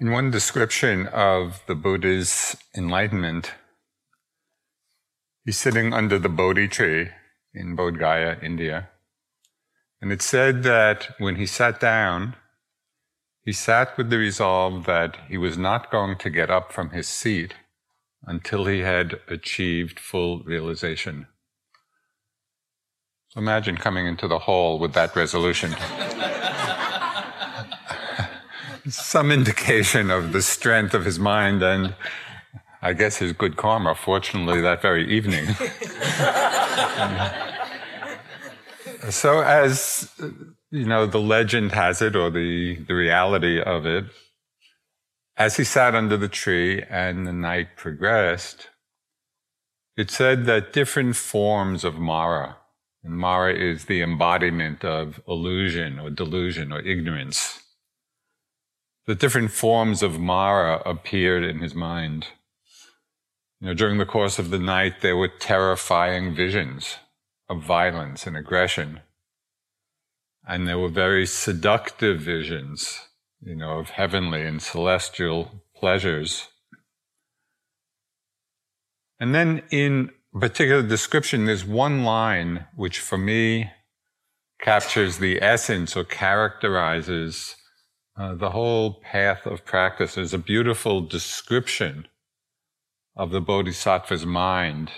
In one description of the Buddha's enlightenment, he's sitting under the Bodhi tree in Bodh Gaya, India. And it said that when he sat down, he sat with the resolve that he was not going to get up from his seat until he had achieved full realization. Imagine coming into the hall with that resolution. some indication of the strength of his mind and I guess his good karma, fortunately, that very evening. so, as you know, the legend has it, or the, the reality of it, as he sat under the tree and the night progressed, it said that different forms of Mara, and Mara is the embodiment of illusion or delusion or ignorance, the different forms of Mara appeared in his mind. You know, during the course of the night, there were terrifying visions of violence and aggression. And there were very seductive visions, you know, of heavenly and celestial pleasures. And then in particular description, there's one line which for me captures the essence or characterizes uh, the whole path of practice is a beautiful description of the bodhisattva's mind,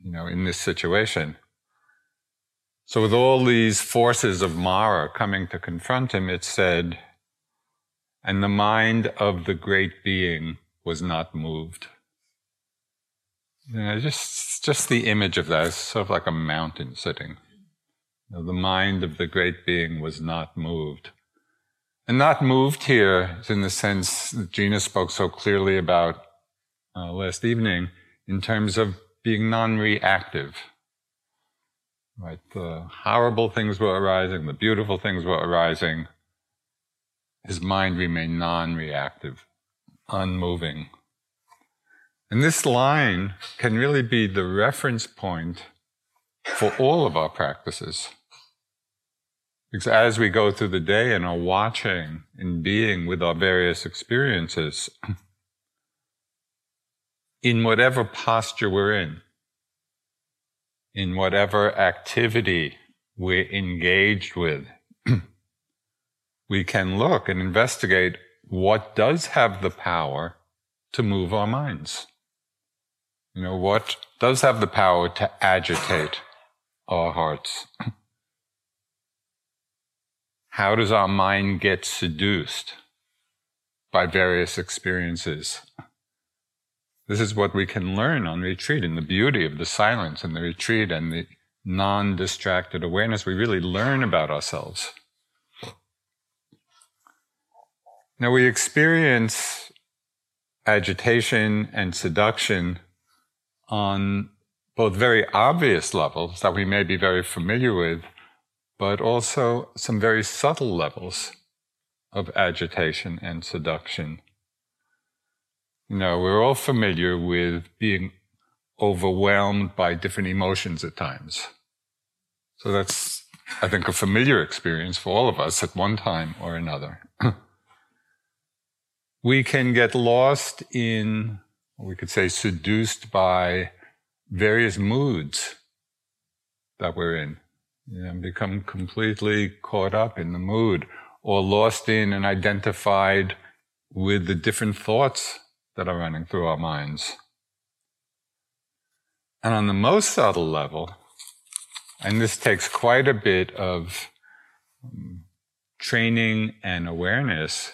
you know, in this situation. So with all these forces of Mara coming to confront him, it said, and the mind of the great being was not moved. You know, just, just the image of that is sort of like a mountain sitting. You know, the mind of the great being was not moved. And not moved here in the sense that Gina spoke so clearly about uh, last evening in terms of being non-reactive. Right? The horrible things were arising, the beautiful things were arising. His mind remained non-reactive, unmoving. And this line can really be the reference point for all of our practices. Because as we go through the day and are watching and being with our various experiences, in whatever posture we're in, in whatever activity we're engaged with, we can look and investigate what does have the power to move our minds. You know, what does have the power to agitate our hearts? How does our mind get seduced by various experiences? This is what we can learn on retreat in the beauty of the silence and the retreat and the non distracted awareness. We really learn about ourselves. Now, we experience agitation and seduction on both very obvious levels that we may be very familiar with but also some very subtle levels of agitation and seduction. You know, we're all familiar with being overwhelmed by different emotions at times. So that's, I think, a familiar experience for all of us at one time or another. we can get lost in, we could say, seduced by various moods that we're in and become completely caught up in the mood or lost in and identified with the different thoughts that are running through our minds. And on the most subtle level, and this takes quite a bit of um, training and awareness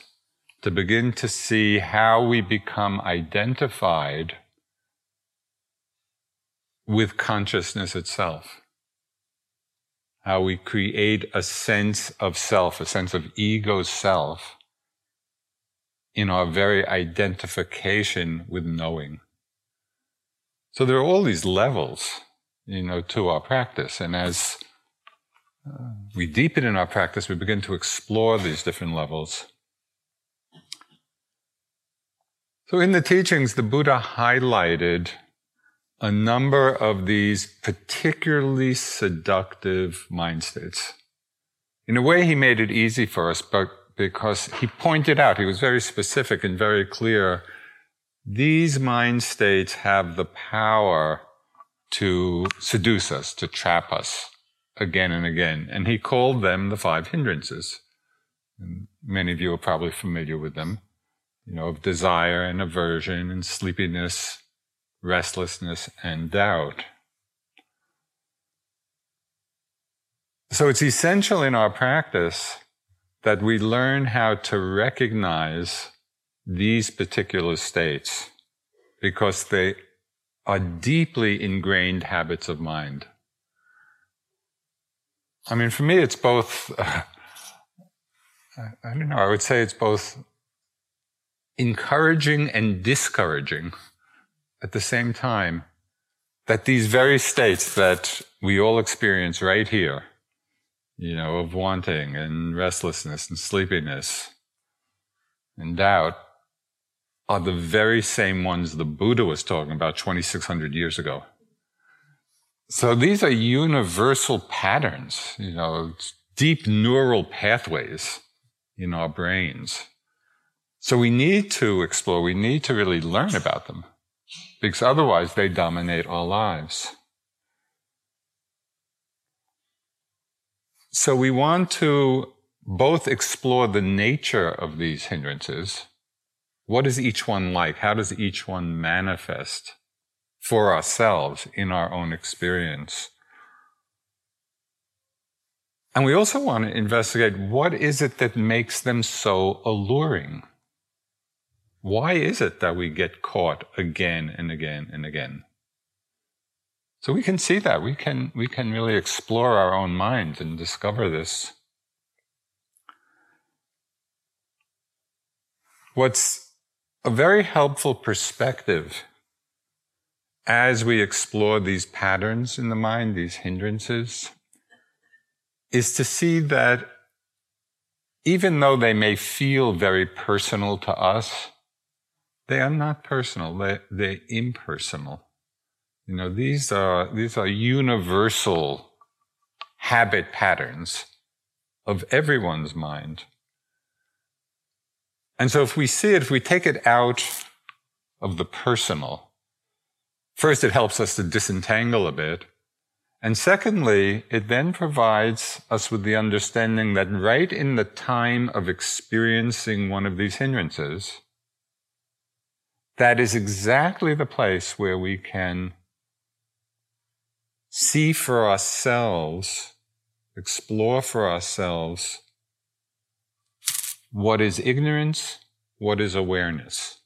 to begin to see how we become identified with consciousness itself. How we create a sense of self, a sense of ego self in our very identification with knowing. So there are all these levels, you know, to our practice. And as uh, we deepen in our practice, we begin to explore these different levels. So in the teachings, the Buddha highlighted a number of these particularly seductive mind states. In a way, he made it easy for us, but because he pointed out, he was very specific and very clear, these mind states have the power to seduce us, to trap us again and again. And he called them the five hindrances. And many of you are probably familiar with them, you know, of desire and aversion and sleepiness restlessness, and doubt. So it's essential in our practice that we learn how to recognize these particular states because they are deeply ingrained habits of mind. I mean, for me, it's both, uh, I don't know, I would say it's both encouraging and discouraging at the same time that these very states that we all experience right here, you know, of wanting and restlessness and sleepiness and doubt, are the very same ones the Buddha was talking about 2,600 years ago. So these are universal patterns, you know, deep neural pathways in our brains. So we need to explore, we need to really learn about them because otherwise they dominate our lives. So we want to both explore the nature of these hindrances. What is each one like? How does each one manifest for ourselves in our own experience? And we also want to investigate what is it that makes them so alluring? Why is it that we get caught again and again and again? So we can see that. We can, we can really explore our own minds and discover this. What's a very helpful perspective as we explore these patterns in the mind, these hindrances, is to see that even though they may feel very personal to us, they are not personal, they, they're impersonal. You know, these are, these are universal habit patterns of everyone's mind. And so if we see it, if we take it out of the personal, first it helps us to disentangle a bit. And secondly, it then provides us with the understanding that right in the time of experiencing one of these hindrances, that is exactly the place where we can see for ourselves, explore for ourselves what is ignorance, what is awareness,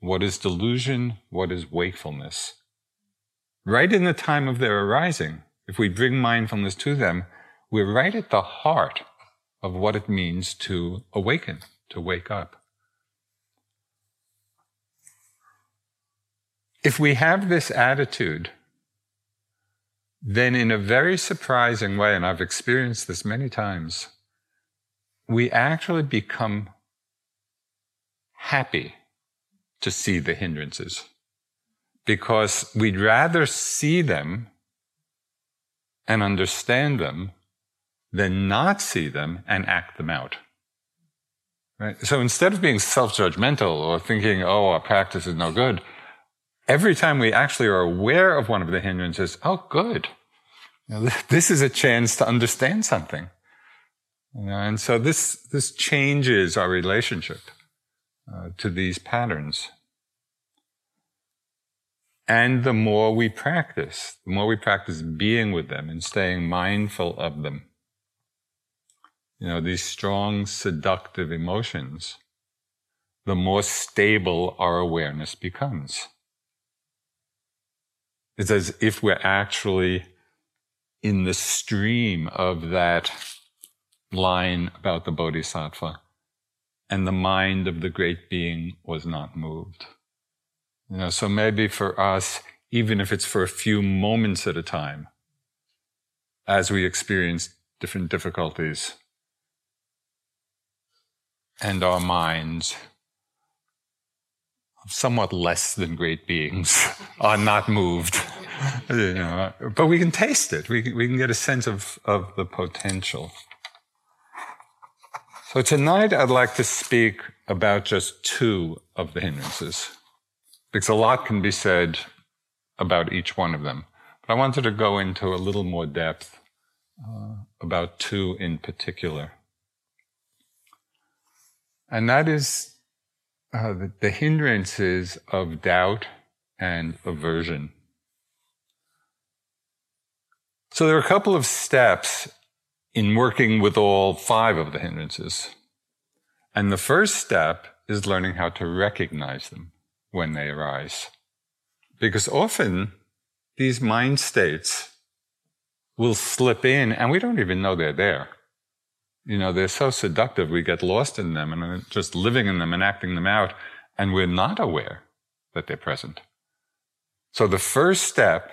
what is delusion, what is wakefulness. Right in the time of their arising, if we bring mindfulness to them, we're right at the heart of what it means to awaken, to wake up. If we have this attitude, then in a very surprising way, and I've experienced this many times, we actually become happy to see the hindrances because we'd rather see them and understand them than not see them and act them out. Right? So instead of being self-judgmental or thinking, oh, our practice is no good, every time we actually are aware of one of the hindrances, oh, good. You know, this is a chance to understand something. You know, and so this, this changes our relationship uh, to these patterns. And the more we practice, the more we practice being with them and staying mindful of them, you know, these strong seductive emotions, the more stable our awareness becomes. It's as if we're actually in the stream of that line about the bodhisattva, and the mind of the great being was not moved. You know, so maybe for us, even if it's for a few moments at a time, as we experience different difficulties, and our minds, somewhat less than great beings, are not moved. you know, but we can taste it. We we can get a sense of, of the potential. So tonight I'd like to speak about just two of the hindrances, because a lot can be said about each one of them. But I wanted to go into a little more depth uh, about two in particular. And that is uh, the, the hindrances of doubt and aversion. So there are a couple of steps in working with all five of the hindrances. And the first step is learning how to recognize them when they arise. Because often these mind states will slip in and we don't even know they're there you know, they're so seductive, we get lost in them and just living in them and acting them out, and we're not aware that they're present. So the first step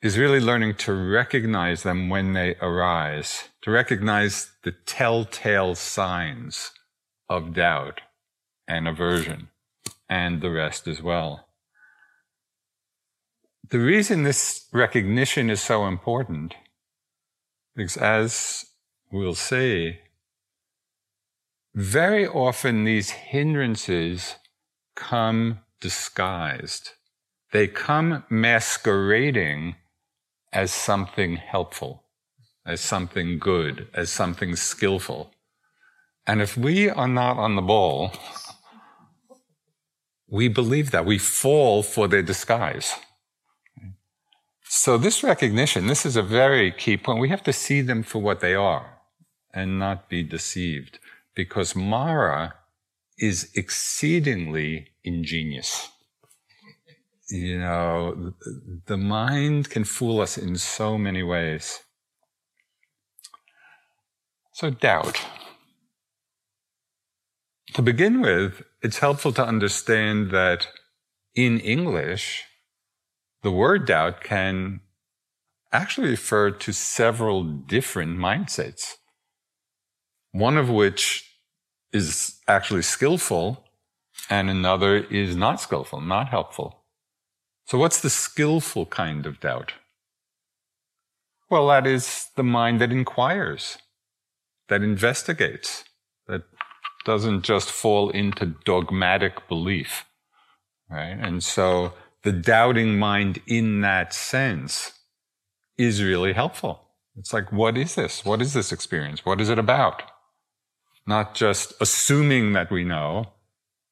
is really learning to recognize them when they arise, to recognize the telltale signs of doubt and aversion and the rest as well. The reason this recognition is so important is as we'll see, very often these hindrances come disguised. They come masquerading as something helpful, as something good, as something skillful. And if we are not on the ball, we believe that. We fall for their disguise. So this recognition, this is a very key point. We have to see them for what they are and not be deceived because Mara is exceedingly ingenious. You know, the mind can fool us in so many ways. So, doubt. To begin with, it's helpful to understand that in English, the word doubt can actually refer to several different mindsets one of which is actually skillful and another is not skillful, not helpful. So what's the skillful kind of doubt? Well, that is the mind that inquires, that investigates, that doesn't just fall into dogmatic belief, right? And so the doubting mind in that sense is really helpful. It's like, what is this? What is this experience? What is it about? Not just assuming that we know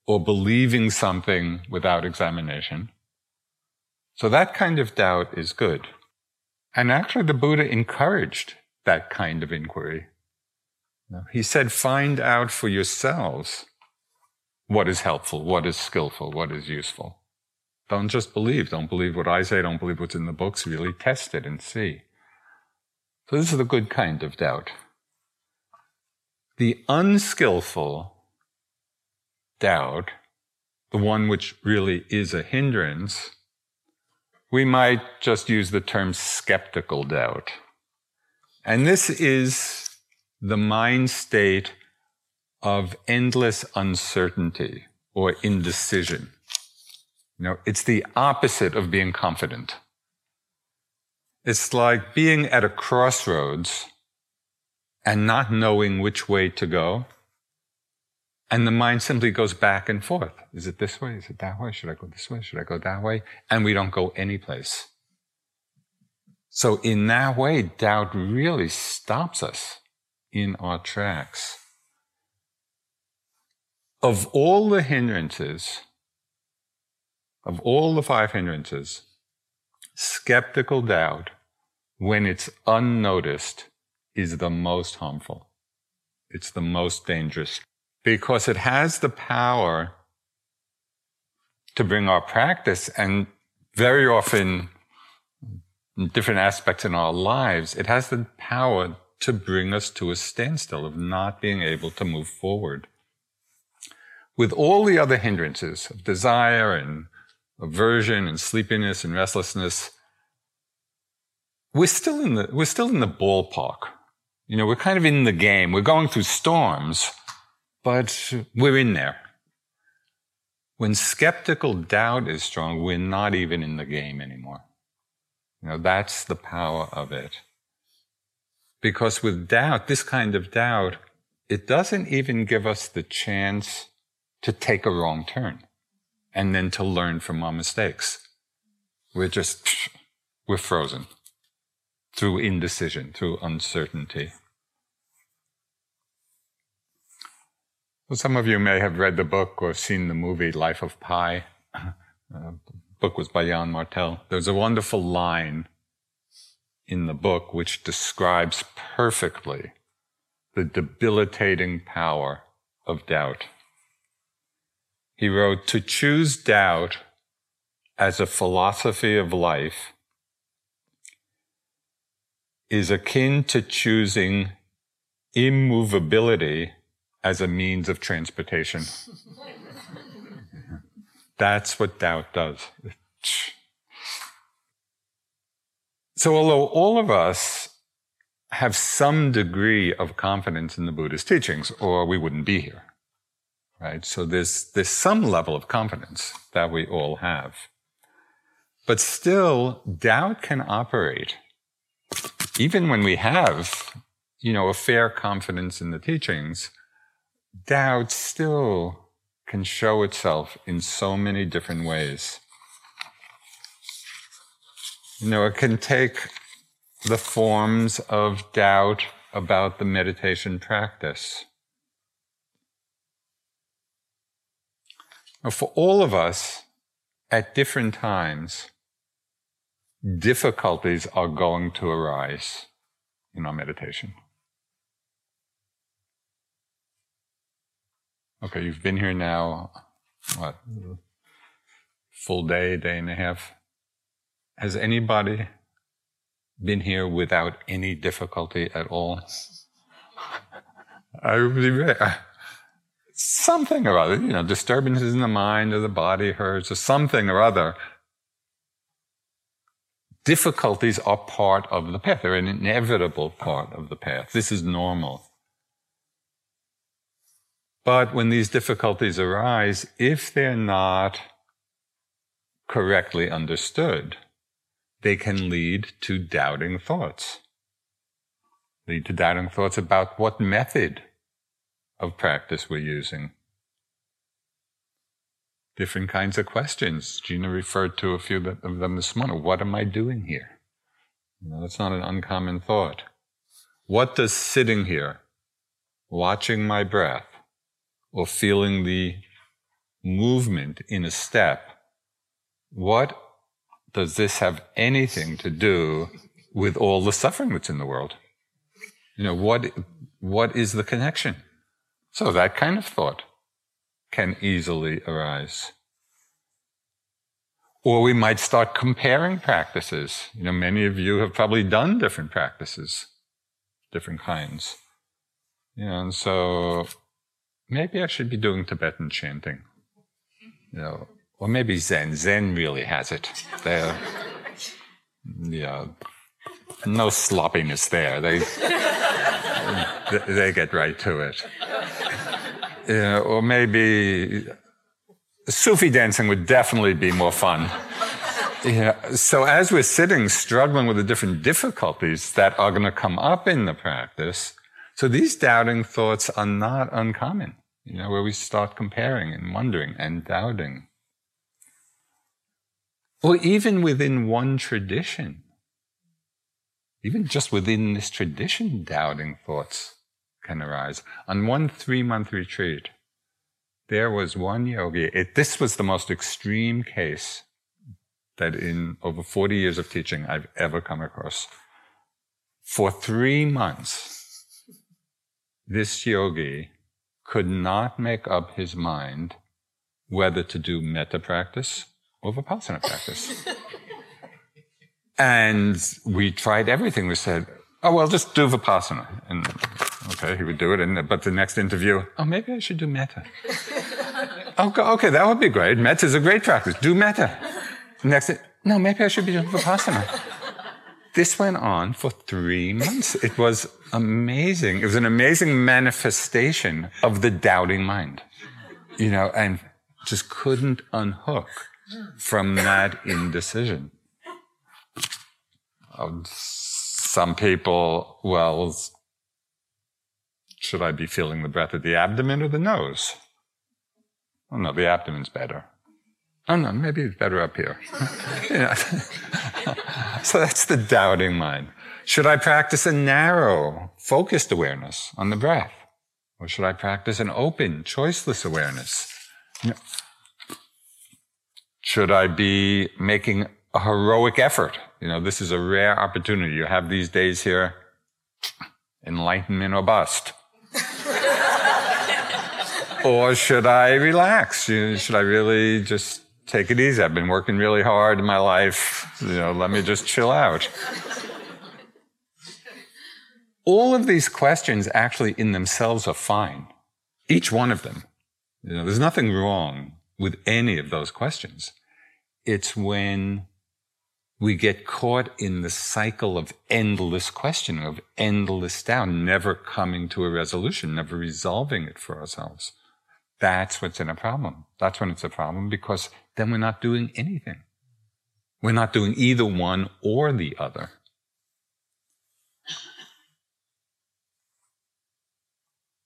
or believing something without examination. So that kind of doubt is good. And actually, the Buddha encouraged that kind of inquiry. He said, find out for yourselves what is helpful, what is skillful, what is useful. Don't just believe. Don't believe what I say. Don't believe what's in the books. Really test it and see. So this is the good kind of doubt. The unskillful doubt, the one which really is a hindrance, we might just use the term skeptical doubt. And this is the mind state of endless uncertainty or indecision. You know, it's the opposite of being confident. It's like being at a crossroads and not knowing which way to go. And the mind simply goes back and forth. Is it this way? Is it that way? Should I go this way? Should I go that way? And we don't go anyplace. So in that way, doubt really stops us in our tracks. Of all the hindrances, of all the five hindrances, skeptical doubt, when it's unnoticed, is the most harmful. It's the most dangerous because it has the power to bring our practice and very often different aspects in our lives, it has the power to bring us to a standstill of not being able to move forward. With all the other hindrances of desire and aversion and sleepiness and restlessness, we're still in the, we're still in the ballpark. You know, we're kind of in the game. We're going through storms, but we're in there. When skeptical doubt is strong, we're not even in the game anymore. You know, that's the power of it. Because with doubt, this kind of doubt, it doesn't even give us the chance to take a wrong turn and then to learn from our mistakes. We're just, we're frozen through indecision, through uncertainty. Well, some of you may have read the book or seen the movie Life of Pi. Uh, the book was by Yann Martel. There's a wonderful line in the book which describes perfectly the debilitating power of doubt. He wrote, To choose doubt as a philosophy of life is akin to choosing immovability as a means of transportation. That's what doubt does. So, although all of us have some degree of confidence in the Buddha's teachings, or we wouldn't be here, right? So, there's, there's some level of confidence that we all have. But still, doubt can operate even when we have, you know, a fair confidence in the teachings doubt still can show itself in so many different ways. You know, it can take the forms of doubt about the meditation practice. Now, for all of us, at different times, difficulties are going to arise in our meditation. Okay, you've been here now, what, full day, day and a half. Has anybody been here without any difficulty at all? I something or other, you know, disturbances in the mind or the body hurts or something or other. Difficulties are part of the path. They're an inevitable part of the path. This is normal. But when these difficulties arise, if they're not correctly understood, they can lead to doubting thoughts. Lead to doubting thoughts about what method of practice we're using. Different kinds of questions. Gina referred to a few of them this morning. What am I doing here? You know, that's not an uncommon thought. What does sitting here, watching my breath, or feeling the movement in a step, what does this have anything to do with all the suffering that's in the world? You know, what, what is the connection? So that kind of thought can easily arise. Or we might start comparing practices. You know, many of you have probably done different practices, different kinds. You know, and so maybe I should be doing Tibetan chanting. You know, or maybe Zen. Zen really has it. Yeah, no sloppiness there. They, they get right to it. Yeah, or maybe Sufi dancing would definitely be more fun. Yeah. So as we're sitting, struggling with the different difficulties that are going to come up in the practice, so these doubting thoughts are not uncommon, you know, where we start comparing and wondering and doubting. Or even within one tradition, even just within this tradition, doubting thoughts can arise. On one three month retreat, there was one yogi. It, this was the most extreme case that in over 40 years of teaching I've ever come across. For three months, this yogi could not make up his mind whether to do metta practice or vipassana practice. and we tried everything. We said, oh, well, just do vipassana. And okay, he would do it. And, but the next interview, oh, maybe I should do metta. okay, okay, that would be great. Metta is a great practice. Do metta. Next, no, maybe I should be doing Vipassana. This went on for three months. It was amazing. It was an amazing manifestation of the doubting mind, you know, and just couldn't unhook from that indecision. Um, some people, well, should I be feeling the breath at the abdomen or the nose? Oh no, the abdomen's better. Oh no, maybe it's better up here. so that's the doubting mind. Should I practice a narrow, focused awareness on the breath? Or should I practice an open, choiceless awareness? Should I be making a heroic effort? You know, this is a rare opportunity. You have these days here, enlightenment or bust. or should I relax? Should I really just take it easy. I've been working really hard in my life. You know, let me just chill out. All of these questions actually in themselves are fine. Each one of them. You know, there's nothing wrong with any of those questions. It's when we get caught in the cycle of endless questioning, of endless doubt, never coming to a resolution, never resolving it for ourselves. That's what's in a problem. That's when it's a problem because then we're not doing anything. We're not doing either one or the other.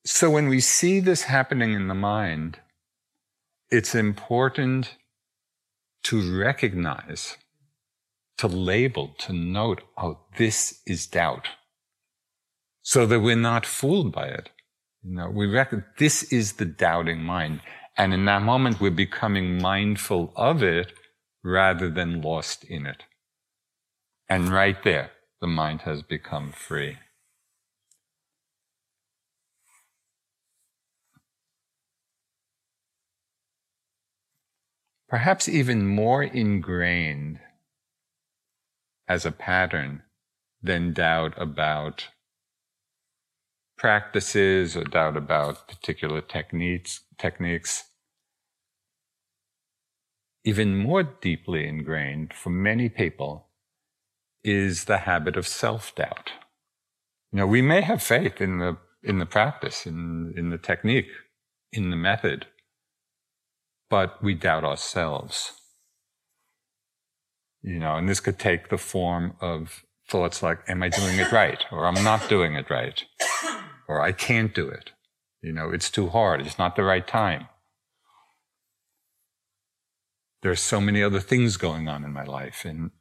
So when we see this happening in the mind, it's important to recognize, to label, to note, oh, this is doubt. So that we're not fooled by it. You know, we reckon this is the doubting mind. And in that moment, we're becoming mindful of it rather than lost in it. And right there, the mind has become free. Perhaps even more ingrained as a pattern than doubt about practices or doubt about particular techniques, techniques. Even more deeply ingrained for many people is the habit of self-doubt. You know, we may have faith in the, in the practice, in, in the technique, in the method, but we doubt ourselves. You know, and this could take the form of thoughts like, am I doing it right? Or I'm not doing it right or I can't do it. You know, it's too hard. It's not the right time. There's so many other things going on in my life. And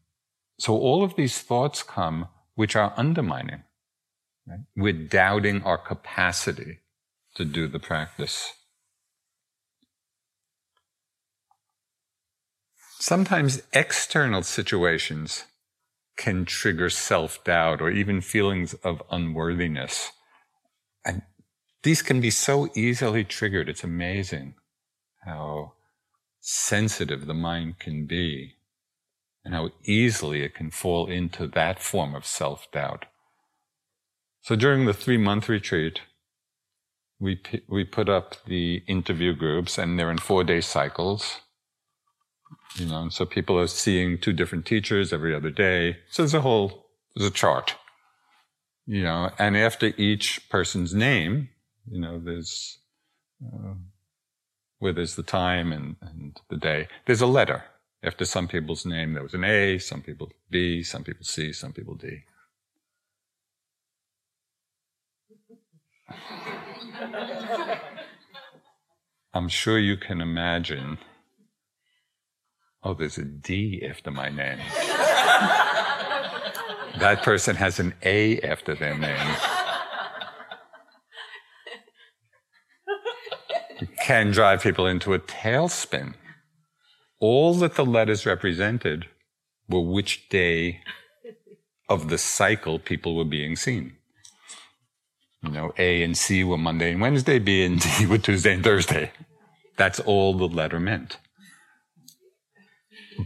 so all of these thoughts come which are undermining. Right? We're doubting our capacity to do the practice. Sometimes external situations can trigger self doubt or even feelings of unworthiness. And these can be so easily triggered. It's amazing how sensitive the mind can be and how easily it can fall into that form of self doubt. So during the three month retreat, we, we put up the interview groups and they're in four day cycles. You know, so people are seeing two different teachers every other day. So there's a whole, there's a chart. You know, and after each person's name, you know, there's, uh, where there's the time and, and the day, there's a letter. After some people's name, there was an A, some people B, some people C, some people D. I'm sure you can imagine. Oh, there's a D after my name. that person has an A after their name. Can drive people into a tailspin. All that the letters represented were which day of the cycle people were being seen. You know, A and C were Monday and Wednesday, B and D were Tuesday and Thursday. That's all the letter meant.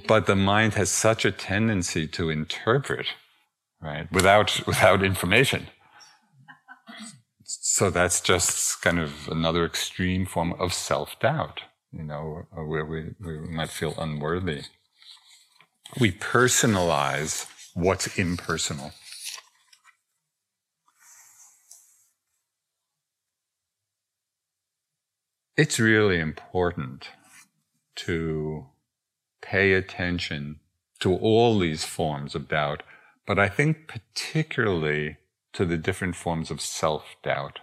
But the mind has such a tendency to interpret, right, without, without information. So that's just kind of another extreme form of self doubt, you know, where we, we might feel unworthy. We personalize what's impersonal. It's really important to pay attention to all these forms of doubt, but I think particularly to the different forms of self-doubt,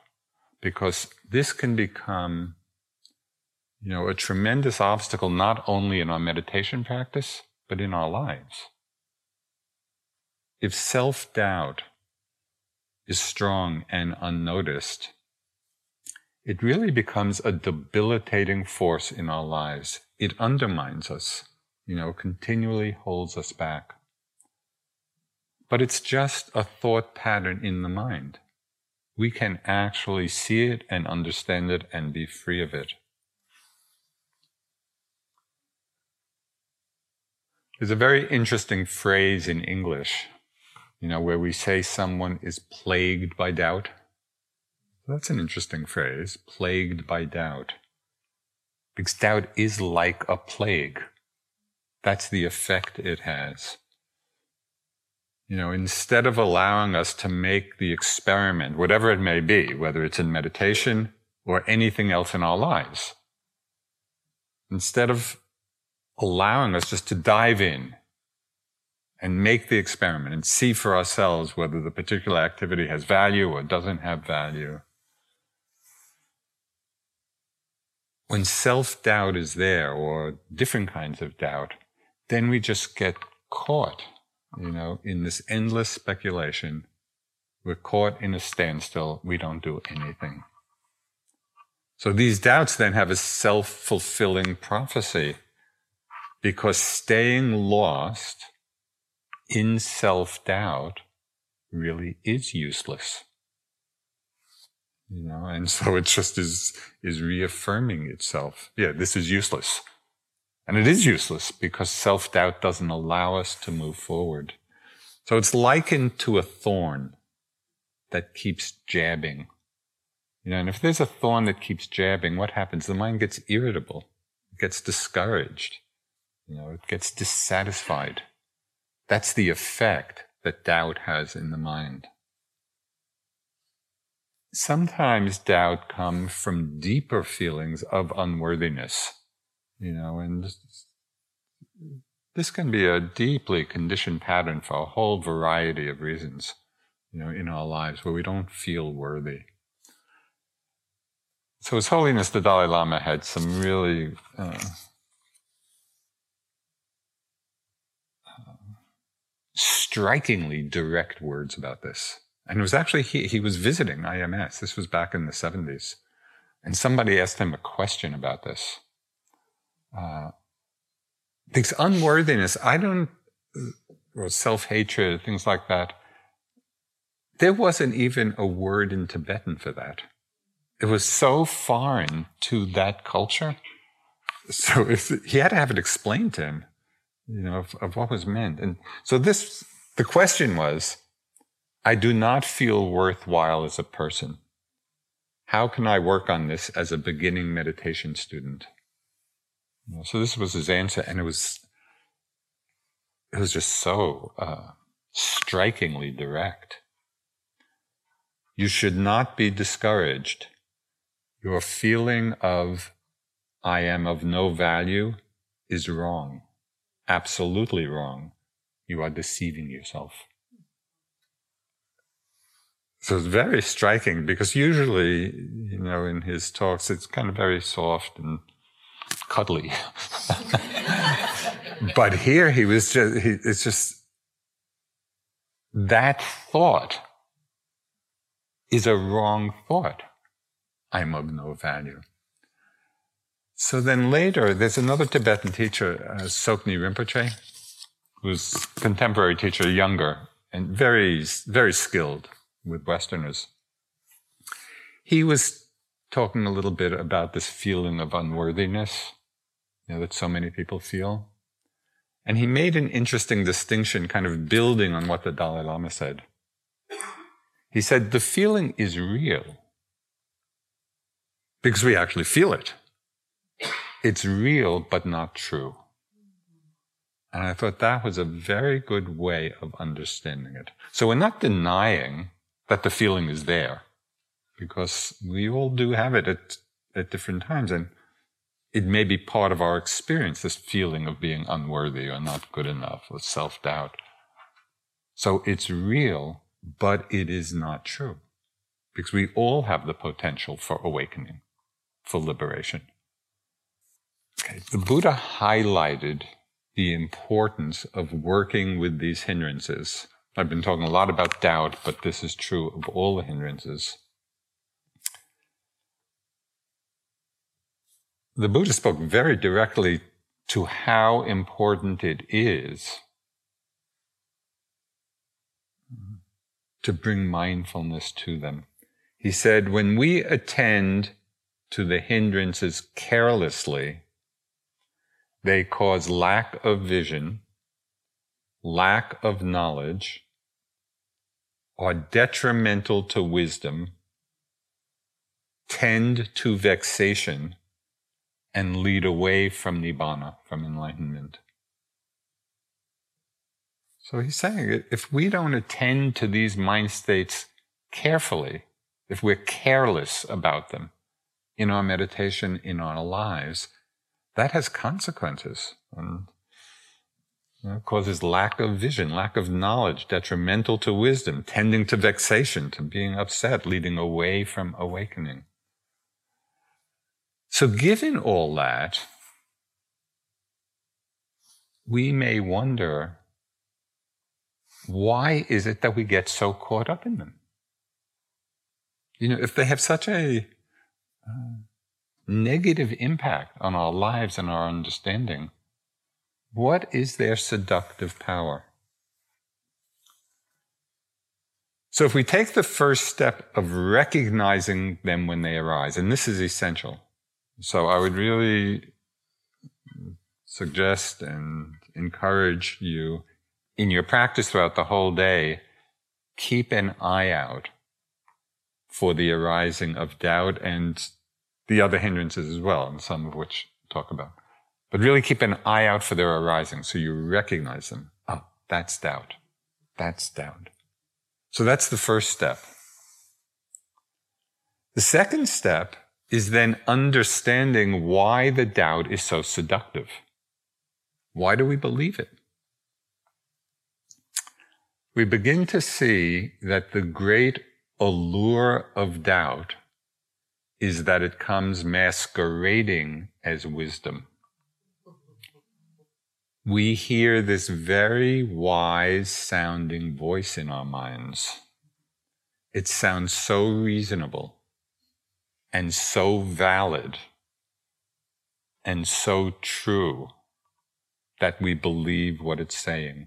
because this can become, you know, a tremendous obstacle not only in our meditation practice, but in our lives. If self-doubt is strong and unnoticed, it really becomes a debilitating force in our lives. It undermines us, you know, continually holds us back. But it's just a thought pattern in the mind. We can actually see it and understand it and be free of it. There's a very interesting phrase in English, you know, where we say someone is plagued by doubt. That's an interesting phrase, plagued by doubt. Because doubt is like a plague. That's the effect it has. You know, instead of allowing us to make the experiment, whatever it may be, whether it's in meditation or anything else in our lives, instead of allowing us just to dive in and make the experiment and see for ourselves whether the particular activity has value or doesn't have value, when self doubt is there or different kinds of doubt, then we just get caught, you know, in this endless speculation. We're caught in a standstill. We don't do anything. So these doubts then have a self fulfilling prophecy because staying lost in self doubt really is useless you know and so it just is is reaffirming itself yeah this is useless and it is useless because self-doubt doesn't allow us to move forward. So it's likened to a thorn that keeps jabbing. You know and if there's a thorn that keeps jabbing what happens? The mind gets irritable. It gets discouraged. You know it gets dissatisfied. That's the effect that doubt has in the mind. Sometimes doubt comes from deeper feelings of unworthiness, you know, and this can be a deeply conditioned pattern for a whole variety of reasons, you know, in our lives where we don't feel worthy. So His Holiness the Dalai Lama had some really uh, strikingly direct words about this. And it was actually, he, he was visiting IMS. This was back in the 70s. And somebody asked him a question about this. Uh, this unworthiness, I don't, or self hatred, things like that. There wasn't even a word in Tibetan for that. It was so foreign to that culture. So if, he had to have it explained to him, you know, of, of what was meant. And so this, the question was, I do not feel worthwhile as a person. How can I work on this as a beginning meditation student? So this was his answer, and it was it was just so uh, strikingly direct. You should not be discouraged. Your feeling of I am of no value is wrong, absolutely wrong. You are deceiving yourself. So it's very striking because usually, you know, in his talks, it's kind of very soft and cuddly. but here he was just, he, it's just that thought is a wrong thought. I'm of no value. So then later, there's another Tibetan teacher, uh, Tsoknyi Rinpoche, who's contemporary teacher, younger and very, very skilled with Westerners. He was talking a little bit about this feeling of unworthiness you know, that so many people feel. And he made an interesting distinction, kind of building on what the Dalai Lama said. He said, the feeling is real because we actually feel it. It's real, but not true. And I thought that was a very good way of understanding it. So we're not denying that the feeling is there because we all do have it at, at different times. And it may be part of our experience, this feeling of being unworthy or not good enough or self doubt. So it's real, but it is not true because we all have the potential for awakening, for liberation. Okay. The Buddha highlighted the importance of working with these hindrances I've been talking a lot about doubt, but this is true of all the hindrances. The Buddha spoke very directly to how important it is to bring mindfulness to them. He said, when we attend to the hindrances carelessly, they cause lack of vision, lack of knowledge, are detrimental to wisdom, tend to vexation, and lead away from nibbana, from enlightenment. So he's saying if we don't attend to these mind states carefully, if we're careless about them in our meditation, in our lives, that has consequences. And you know, causes lack of vision, lack of knowledge, detrimental to wisdom, tending to vexation, to being upset, leading away from awakening. So, given all that, we may wonder why is it that we get so caught up in them? You know, if they have such a uh, negative impact on our lives and our understanding, what is their seductive power? So, if we take the first step of recognizing them when they arise, and this is essential, so I would really suggest and encourage you in your practice throughout the whole day, keep an eye out for the arising of doubt and the other hindrances as well, and some of which we'll talk about. But really keep an eye out for their arising so you recognize them. Oh, that's doubt. That's doubt. So that's the first step. The second step is then understanding why the doubt is so seductive. Why do we believe it? We begin to see that the great allure of doubt is that it comes masquerading as wisdom we hear this very wise sounding voice in our minds. It sounds so reasonable and so valid and so true that we believe what it's saying.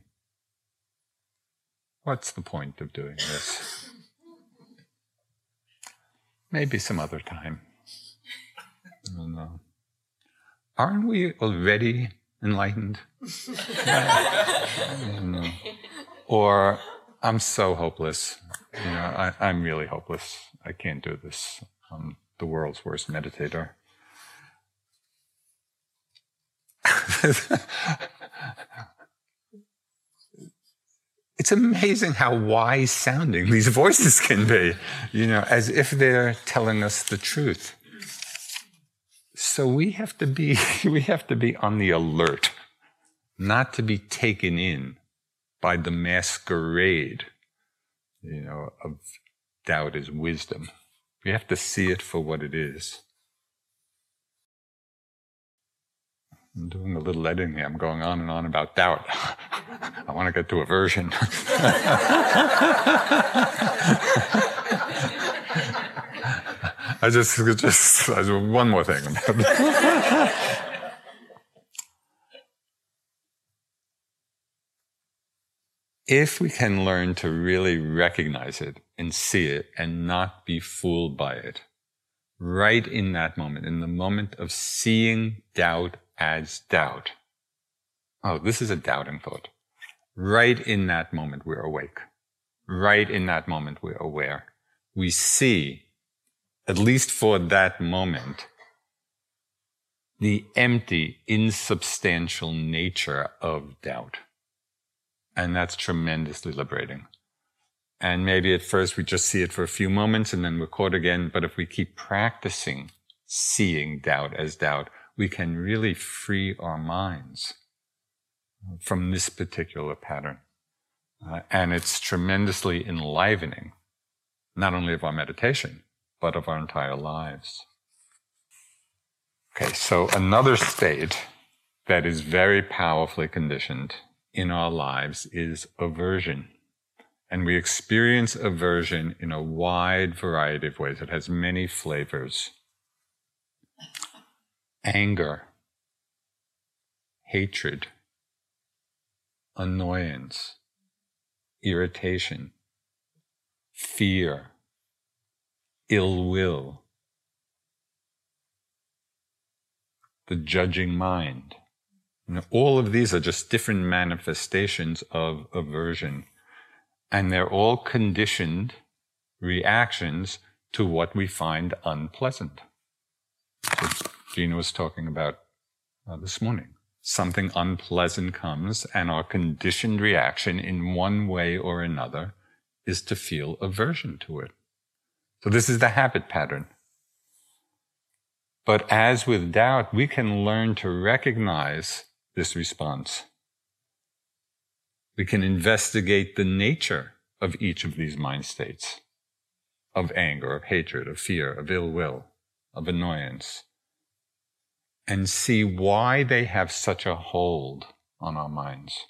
What's the point of doing this? Maybe some other time. I don't know. Aren't we already enlightened. or I'm so hopeless. You know, I, I'm really hopeless. I can't do this. I'm the world's worst meditator. it's amazing how wise sounding these voices can be, you know, as if they're telling us the truth. So we have to be, we have to be on the alert, not to be taken in by the masquerade, you know, of doubt as wisdom. We have to see it for what it is. I'm doing a little editing here. I'm going on and on about doubt. I want to get to aversion. I just, just one more thing. if we can learn to really recognize it and see it and not be fooled by it, right in that moment, in the moment of seeing doubt as doubt. Oh, this is a doubting thought. Right in that moment, we're awake. Right in that moment, we're aware. We see, at least for that moment, the empty, insubstantial nature of doubt. And that's tremendously liberating. And maybe at first we just see it for a few moments and then we're caught again. But if we keep practicing seeing doubt as doubt, we can really free our minds from this particular pattern. Uh, and it's tremendously enlivening, not only of our meditation, but of our entire lives. Okay, so another state that is very powerfully conditioned in our lives is aversion. And we experience aversion in a wide variety of ways. It has many flavors anger, hatred, annoyance, irritation, fear, ill will, the judging mind. And all of these are just different manifestations of aversion. And they're all conditioned reactions to what we find unpleasant. So Gina was talking about uh, this morning. Something unpleasant comes, and our conditioned reaction in one way or another is to feel aversion to it. So, this is the habit pattern. But as with doubt, we can learn to recognize this response. We can investigate the nature of each of these mind states of anger, of hatred, of fear, of ill will, of annoyance and see why they have such a hold on our minds.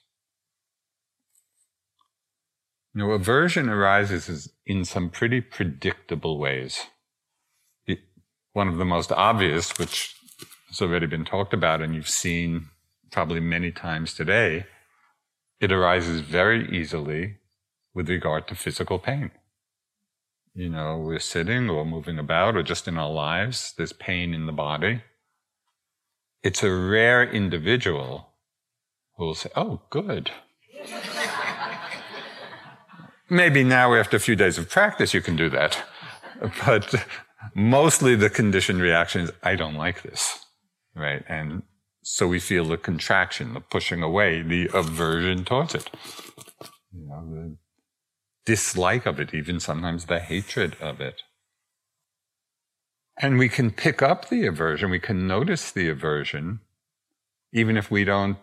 You know, aversion arises in some pretty predictable ways. It, one of the most obvious, which has already been talked about and you've seen probably many times today, it arises very easily with regard to physical pain. You know, we're sitting or moving about or just in our lives, there's pain in the body it's a rare individual who will say, Oh, good. Maybe now, after a few days of practice, you can do that. But mostly the conditioned reaction is, I don't like this. Right? And so we feel the contraction, the pushing away, the aversion towards it. You know, the dislike of it, even sometimes the hatred of it. And we can pick up the aversion, we can notice the aversion, even if we don't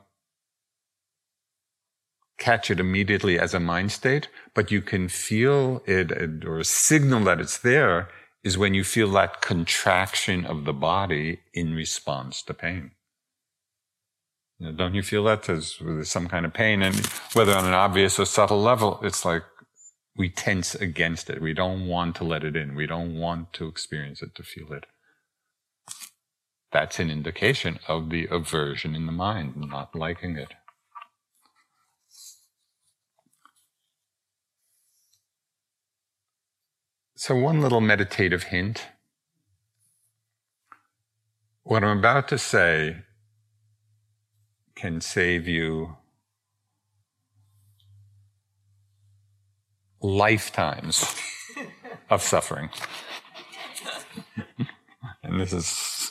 catch it immediately as a mind state, but you can feel it or signal that it's there is when you feel that contraction of the body in response to pain. You know, don't you feel that? There's, there's some kind of pain, and whether on an obvious or subtle level, it's like we tense against it. We don't want to let it in. We don't want to experience it, to feel it. That's an indication of the aversion in the mind, not liking it. So, one little meditative hint. What I'm about to say can save you lifetimes of suffering. and this is.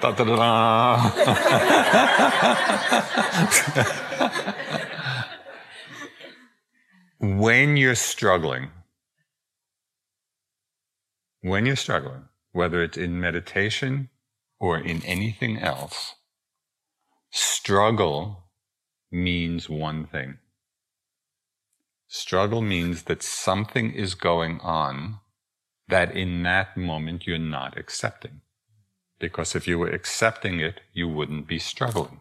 da da da when you're struggling, when you're struggling, whether it's in meditation or in anything else, struggle means one thing. Struggle means that something is going on that in that moment you're not accepting. Because if you were accepting it, you wouldn't be struggling.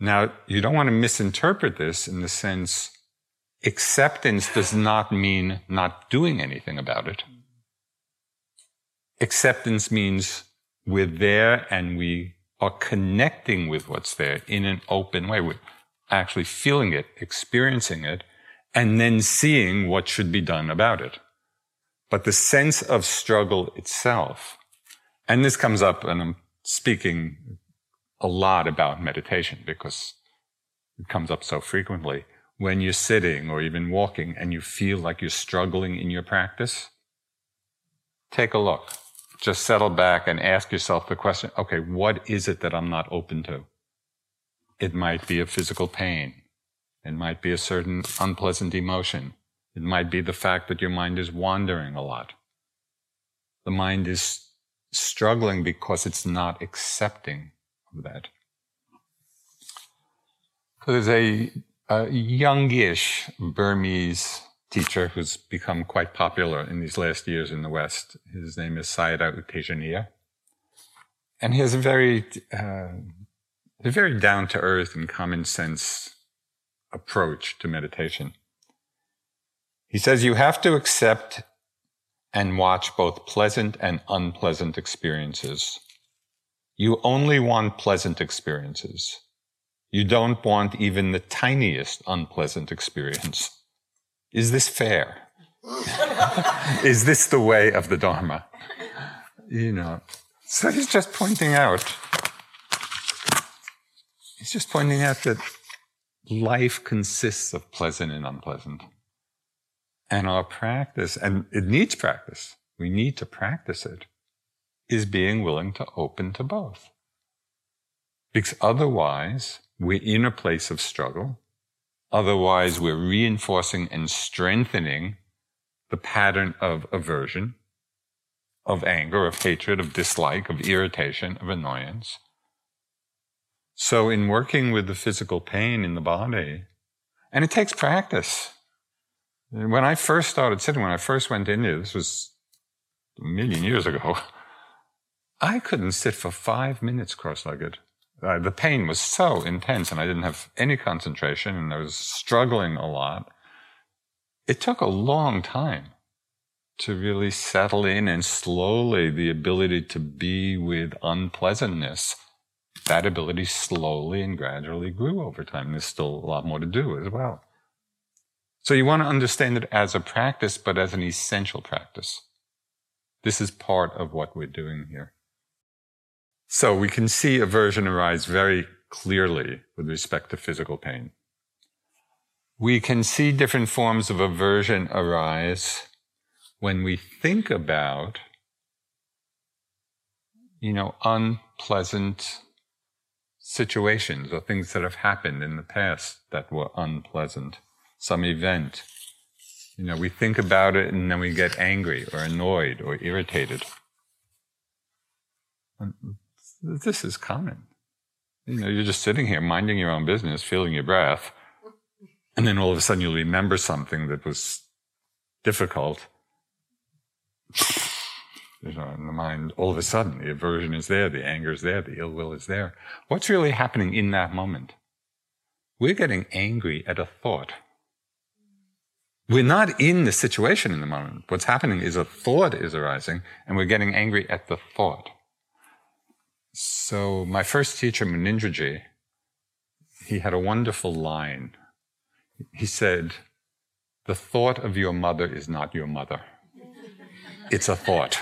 Now, you don't want to misinterpret this in the sense acceptance does not mean not doing anything about it. Acceptance means we're there and we are connecting with what's there in an open way. We're actually feeling it, experiencing it, and then seeing what should be done about it. But the sense of struggle itself, and this comes up, and I'm speaking a lot about meditation because it comes up so frequently. When you're sitting or even walking and you feel like you're struggling in your practice, take a look. Just settle back and ask yourself the question okay, what is it that I'm not open to? It might be a physical pain. It might be a certain unpleasant emotion. It might be the fact that your mind is wandering a lot. The mind is struggling because it's not accepting of that. So there's a, a youngish Burmese teacher who's become quite popular in these last years in the West. His name is Sayadaw U Tejaniya. And he has a very, uh, a very down to earth and common sense approach to meditation. He says you have to accept and watch both pleasant and unpleasant experiences. You only want pleasant experiences. You don't want even the tiniest unpleasant experience. Is this fair? Is this the way of the Dharma? You know. So he's just pointing out, he's just pointing out that life consists of pleasant and unpleasant. And our practice, and it needs practice, we need to practice it, is being willing to open to both. Because otherwise, we're in a place of struggle. Otherwise, we're reinforcing and strengthening the pattern of aversion, of anger, of hatred, of dislike, of irritation, of annoyance. So, in working with the physical pain in the body, and it takes practice. When I first started sitting, when I first went in here, this was a million years ago, I couldn't sit for five minutes cross legged. Uh, the pain was so intense and I didn't have any concentration and I was struggling a lot. It took a long time to really settle in and slowly the ability to be with unpleasantness. That ability slowly and gradually grew over time. There's still a lot more to do as well. So you want to understand it as a practice, but as an essential practice. This is part of what we're doing here. So we can see aversion arise very clearly with respect to physical pain. We can see different forms of aversion arise when we think about, you know, unpleasant situations or things that have happened in the past that were unpleasant some event. You know, we think about it and then we get angry or annoyed or irritated. This is common. You know, you're just sitting here minding your own business, feeling your breath, and then all of a sudden you'll remember something that was difficult. You know, in the mind, all of a sudden the aversion is there, the anger is there, the ill will is there. What's really happening in that moment? We're getting angry at a thought. We're not in the situation in the moment. What's happening is a thought is arising and we're getting angry at the thought. So my first teacher, Munindraji, he had a wonderful line. He said, the thought of your mother is not your mother. It's a thought.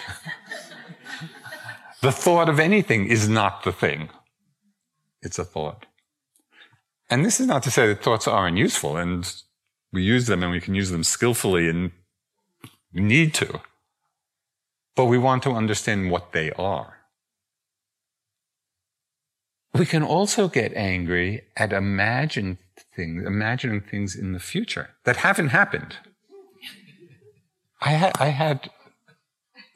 the thought of anything is not the thing. It's a thought. And this is not to say that thoughts aren't useful and we use them and we can use them skillfully and need to. but we want to understand what they are. We can also get angry at imagine things, imagining things in the future that haven't happened. I had, I had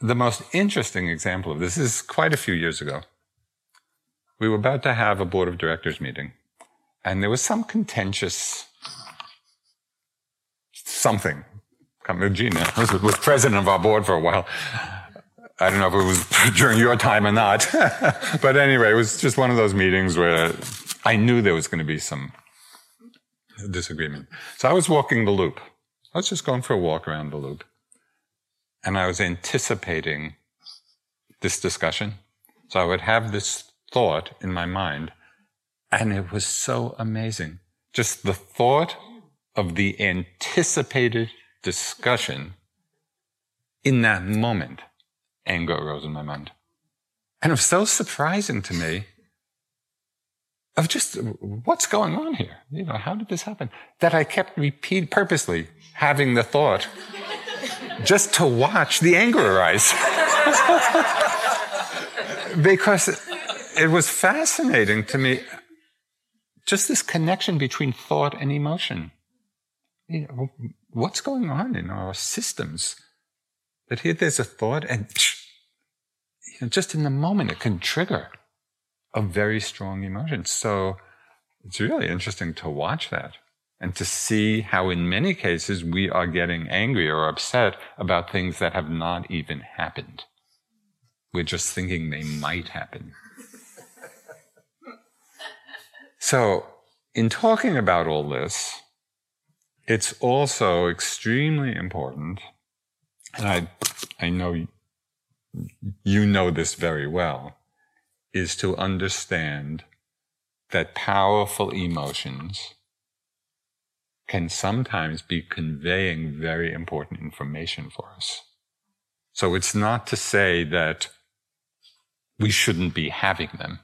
the most interesting example of this. this is quite a few years ago. We were about to have a board of directors meeting, and there was some contentious something. Gina was, was president of our board for a while. I don't know if it was during your time or not. but anyway, it was just one of those meetings where I knew there was going to be some disagreement. So I was walking the loop. I was just going for a walk around the loop. And I was anticipating this discussion. So I would have this thought in my mind. And it was so amazing. Just the thought of the anticipated discussion in that moment, anger arose in my mind. And it was so surprising to me of just what's going on here? You know, how did this happen? That I kept repeat purposely having the thought just to watch the anger arise. because it was fascinating to me just this connection between thought and emotion. You know, what's going on in our systems? That here there's a thought and you know, just in the moment it can trigger a very strong emotion. So it's really interesting to watch that and to see how in many cases we are getting angry or upset about things that have not even happened. We're just thinking they might happen. so in talking about all this, it's also extremely important, and I, I know you know this very well, is to understand that powerful emotions can sometimes be conveying very important information for us. So it's not to say that we shouldn't be having them.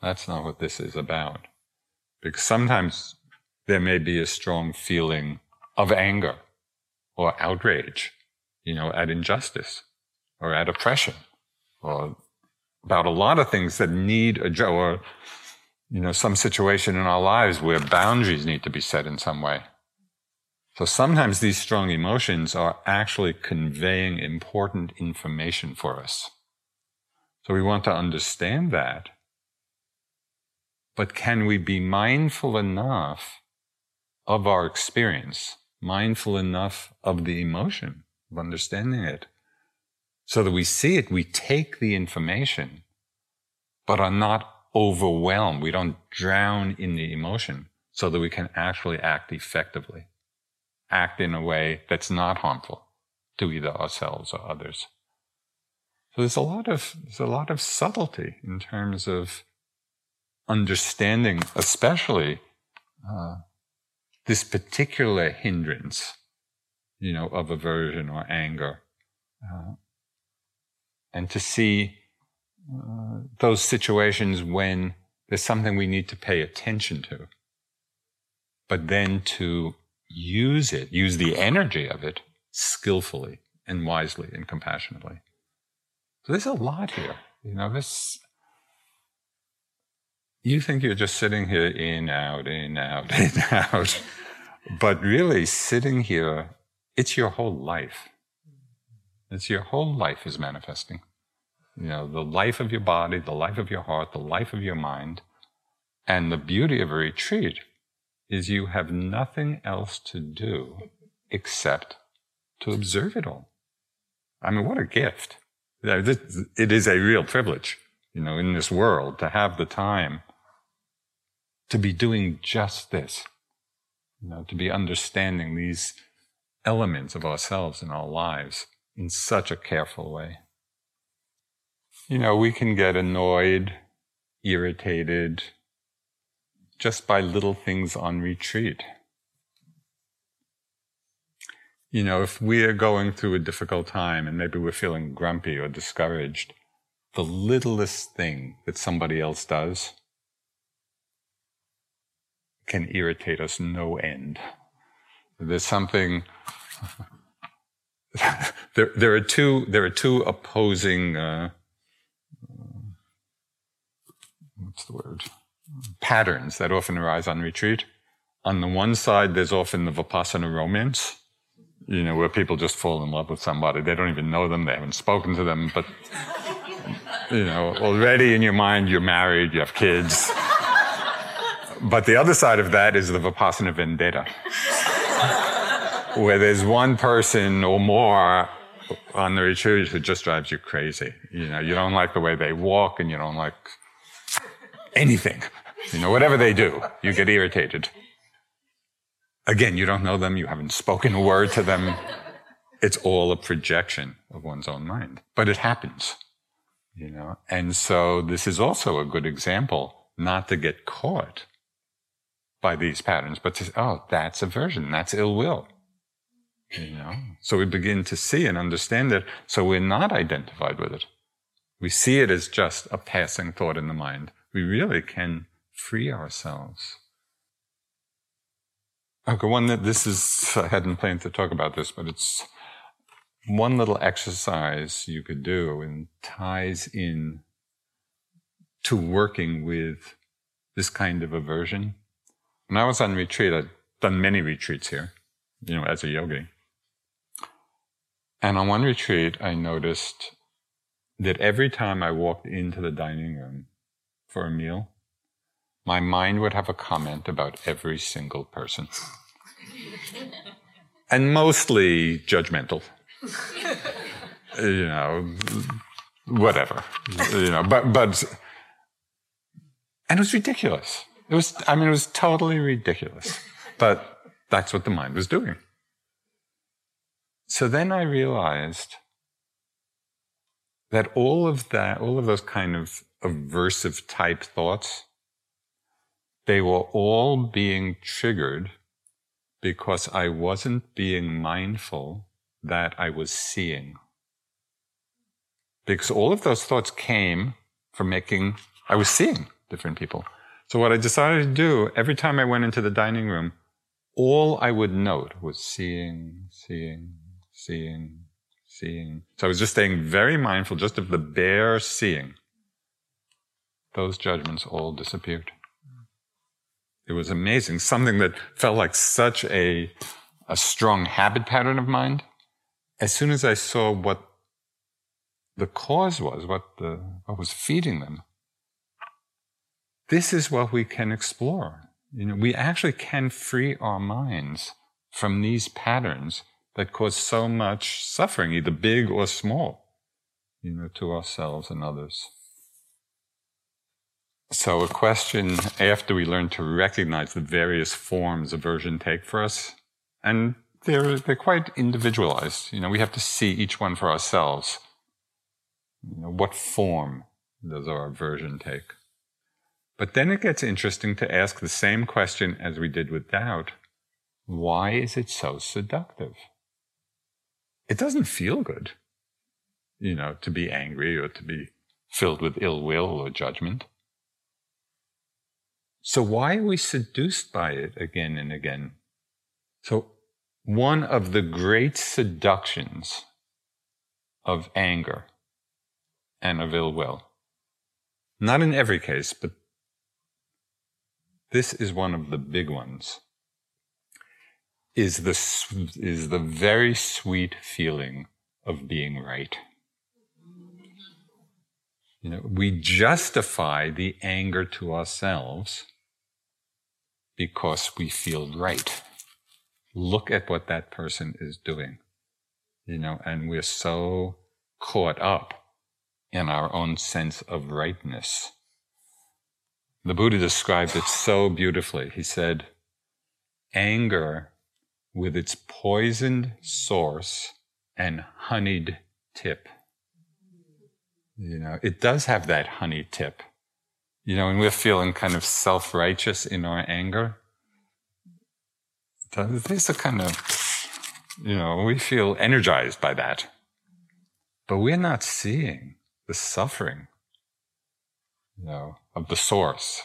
That's not what this is about. Because sometimes there may be a strong feeling of anger or outrage, you know, at injustice or at oppression or about a lot of things that need a or you know some situation in our lives where boundaries need to be set in some way. So sometimes these strong emotions are actually conveying important information for us. So we want to understand that. But can we be mindful enough of our experience, mindful enough of the emotion, of understanding it, so that we see it, we take the information, but are not overwhelmed. We don't drown in the emotion so that we can actually act effectively, act in a way that's not harmful to either ourselves or others. So there's a lot of, there's a lot of subtlety in terms of understanding, especially, uh, this particular hindrance, you know, of aversion or anger. Uh, and to see uh, those situations when there's something we need to pay attention to, but then to use it, use the energy of it skillfully and wisely and compassionately. So there's a lot here. You know, this, you think you're just sitting here in, out, in, out, in, out. But really, sitting here, it's your whole life. It's your whole life is manifesting. You know, the life of your body, the life of your heart, the life of your mind. And the beauty of a retreat is you have nothing else to do except to observe it all. I mean, what a gift. It is a real privilege, you know, in this world to have the time to be doing just this, you know, to be understanding these elements of ourselves and our lives in such a careful way. You know, we can get annoyed, irritated just by little things on retreat. You know, if we are going through a difficult time and maybe we're feeling grumpy or discouraged, the littlest thing that somebody else does can irritate us no end. There's something, there, there are two, there are two opposing, uh, what's the word? Patterns that often arise on retreat. On the one side, there's often the Vipassana romance, you know, where people just fall in love with somebody. They don't even know them. They haven't spoken to them, but, you know, already in your mind, you're married, you have kids. But the other side of that is the Vipassana vendetta, where there's one person or more on the retreat who just drives you crazy. You know, you don't like the way they walk and you don't like anything. You know, whatever they do, you get irritated. Again, you don't know them, you haven't spoken a word to them. It's all a projection of one's own mind. But it happens, you know. And so this is also a good example not to get caught by these patterns, but to, oh, that's aversion, that's ill will. You know? So we begin to see and understand it, so we're not identified with it. We see it as just a passing thought in the mind. We really can free ourselves Okay, one that this is, I hadn't planned to talk about this, but it's one little exercise you could do and ties in to working with this kind of aversion. When I was on retreat, I'd done many retreats here, you know, as a yogi. And on one retreat, I noticed that every time I walked into the dining room for a meal, my mind would have a comment about every single person. and mostly judgmental. you know, whatever. You know, but, but, and it was ridiculous. It was, I mean, it was totally ridiculous. But that's what the mind was doing. So then I realized that all of that, all of those kind of aversive type thoughts, they were all being triggered because I wasn't being mindful that I was seeing. Because all of those thoughts came from making, I was seeing different people. So what I decided to do, every time I went into the dining room, all I would note was seeing, seeing, seeing, seeing. So I was just staying very mindful just of the bare seeing. Those judgments all disappeared. It was amazing. Something that felt like such a, a strong habit pattern of mind. As soon as I saw what the cause was, what, the, what was feeding them, this is what we can explore. You know, we actually can free our minds from these patterns that cause so much suffering, either big or small, you know, to ourselves and others. So, a question after we learn to recognize the various forms aversion take for us, and they're, they're quite individualized. You know, we have to see each one for ourselves. You know, what form does our aversion take? But then it gets interesting to ask the same question as we did with doubt why is it so seductive? It doesn't feel good, you know, to be angry or to be filled with ill will or judgment. So why are we seduced by it again and again? So one of the great seductions of anger and of ill will, not in every case, but this is one of the big ones, is the, is the very sweet feeling of being right. You know, we justify the anger to ourselves because we feel right. Look at what that person is doing. You know, and we're so caught up in our own sense of rightness. The Buddha described it so beautifully. He said, anger with its poisoned source and honeyed tip. You know, it does have that honey tip. You know, when we're feeling kind of self righteous in our anger, there's a kind of, you know, we feel energized by that. But we're not seeing the suffering, you know, of the source.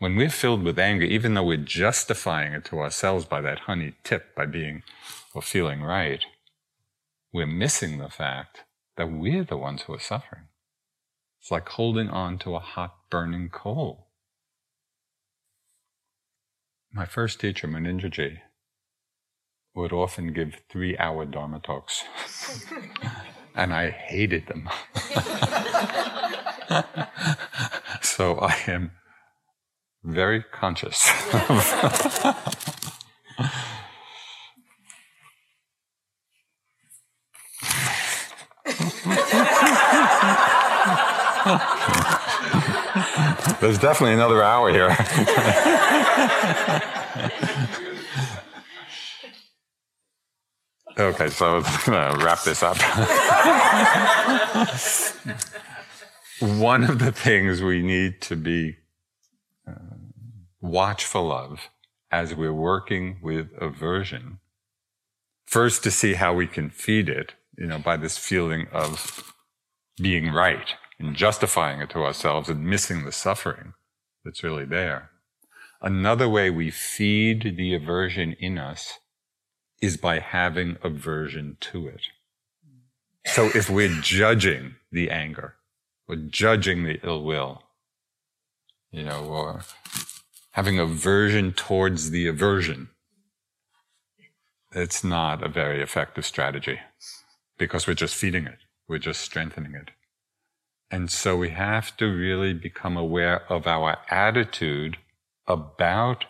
When we're filled with anger, even though we're justifying it to ourselves by that honey tip, by being or feeling right, we're missing the fact that we're the ones who are suffering. It's like holding on to a hot, burning coal. My first teacher, Munindraji, would often give three hour Dharma talks, and I hated them. so I am very conscious There's definitely another hour here. okay, so let's wrap this up. One of the things we need to be watchful of as we're working with aversion, first to see how we can feed it, you know, by this feeling of being right and justifying it to ourselves and missing the suffering that's really there. Another way we feed the aversion in us is by having aversion to it. So if we're judging the anger, or judging the ill will, you know, or having aversion towards the aversion, it's not a very effective strategy because we're just feeding it. We're just strengthening it. And so we have to really become aware of our attitude about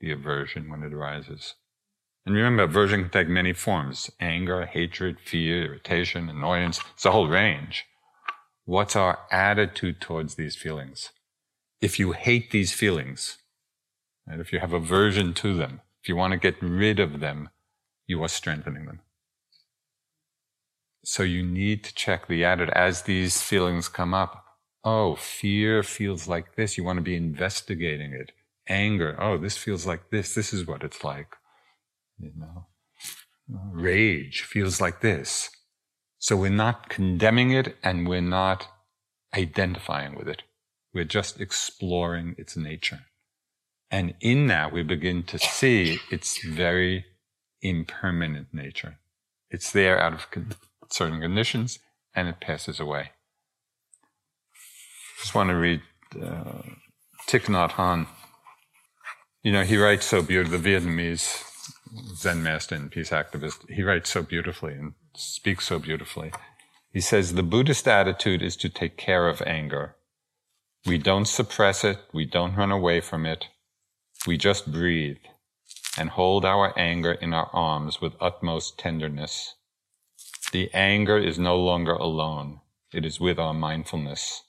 the aversion when it arises. And remember, aversion can take many forms anger, hatred, fear, irritation, annoyance. It's a whole range. What's our attitude towards these feelings? If you hate these feelings, and if you have aversion to them, if you want to get rid of them, you are strengthening them. So you need to check the attitude as these feelings come up. Oh, fear feels like this. You want to be investigating it. Anger. Oh, this feels like this. This is what it's like. You know, rage feels like this. So we're not condemning it and we're not identifying with it. We're just exploring its nature. And in that, we begin to see its very impermanent nature. It's there out of certain conditions and it passes away. Just want to read uh, Thich Nhat Hanh. You know, he writes so beautifully, the Vietnamese Zen master and peace activist, he writes so beautifully and speaks so beautifully. He says, the Buddhist attitude is to take care of anger. We don't suppress it. We don't run away from it. We just breathe and hold our anger in our arms with utmost tenderness. The anger is no longer alone. It is with our mindfulness.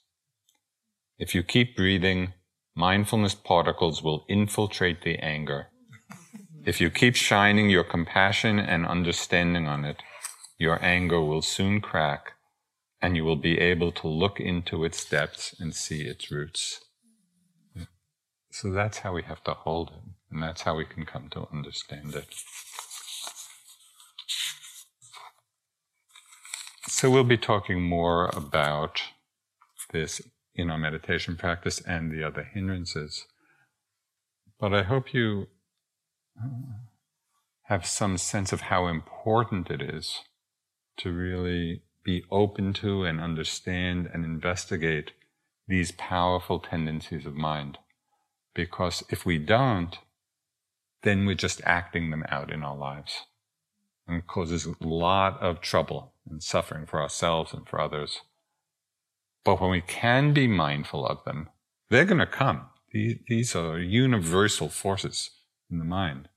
If you keep breathing, mindfulness particles will infiltrate the anger. If you keep shining your compassion and understanding on it, your anger will soon crack and you will be able to look into its depths and see its roots. So that's how we have to hold it, and that's how we can come to understand it. So we'll be talking more about this in our meditation practice and the other hindrances. But I hope you uh, have some sense of how important it is to really be open to and understand and investigate these powerful tendencies of mind. Because if we don't, then we're just acting them out in our lives and it causes a lot of trouble and suffering for ourselves and for others. But when we can be mindful of them, they're going to come. These are universal forces in the mind.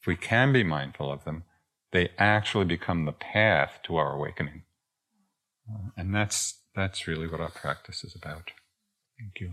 If we can be mindful of them, they actually become the path to our awakening. And that's, that's really what our practice is about. Thank you.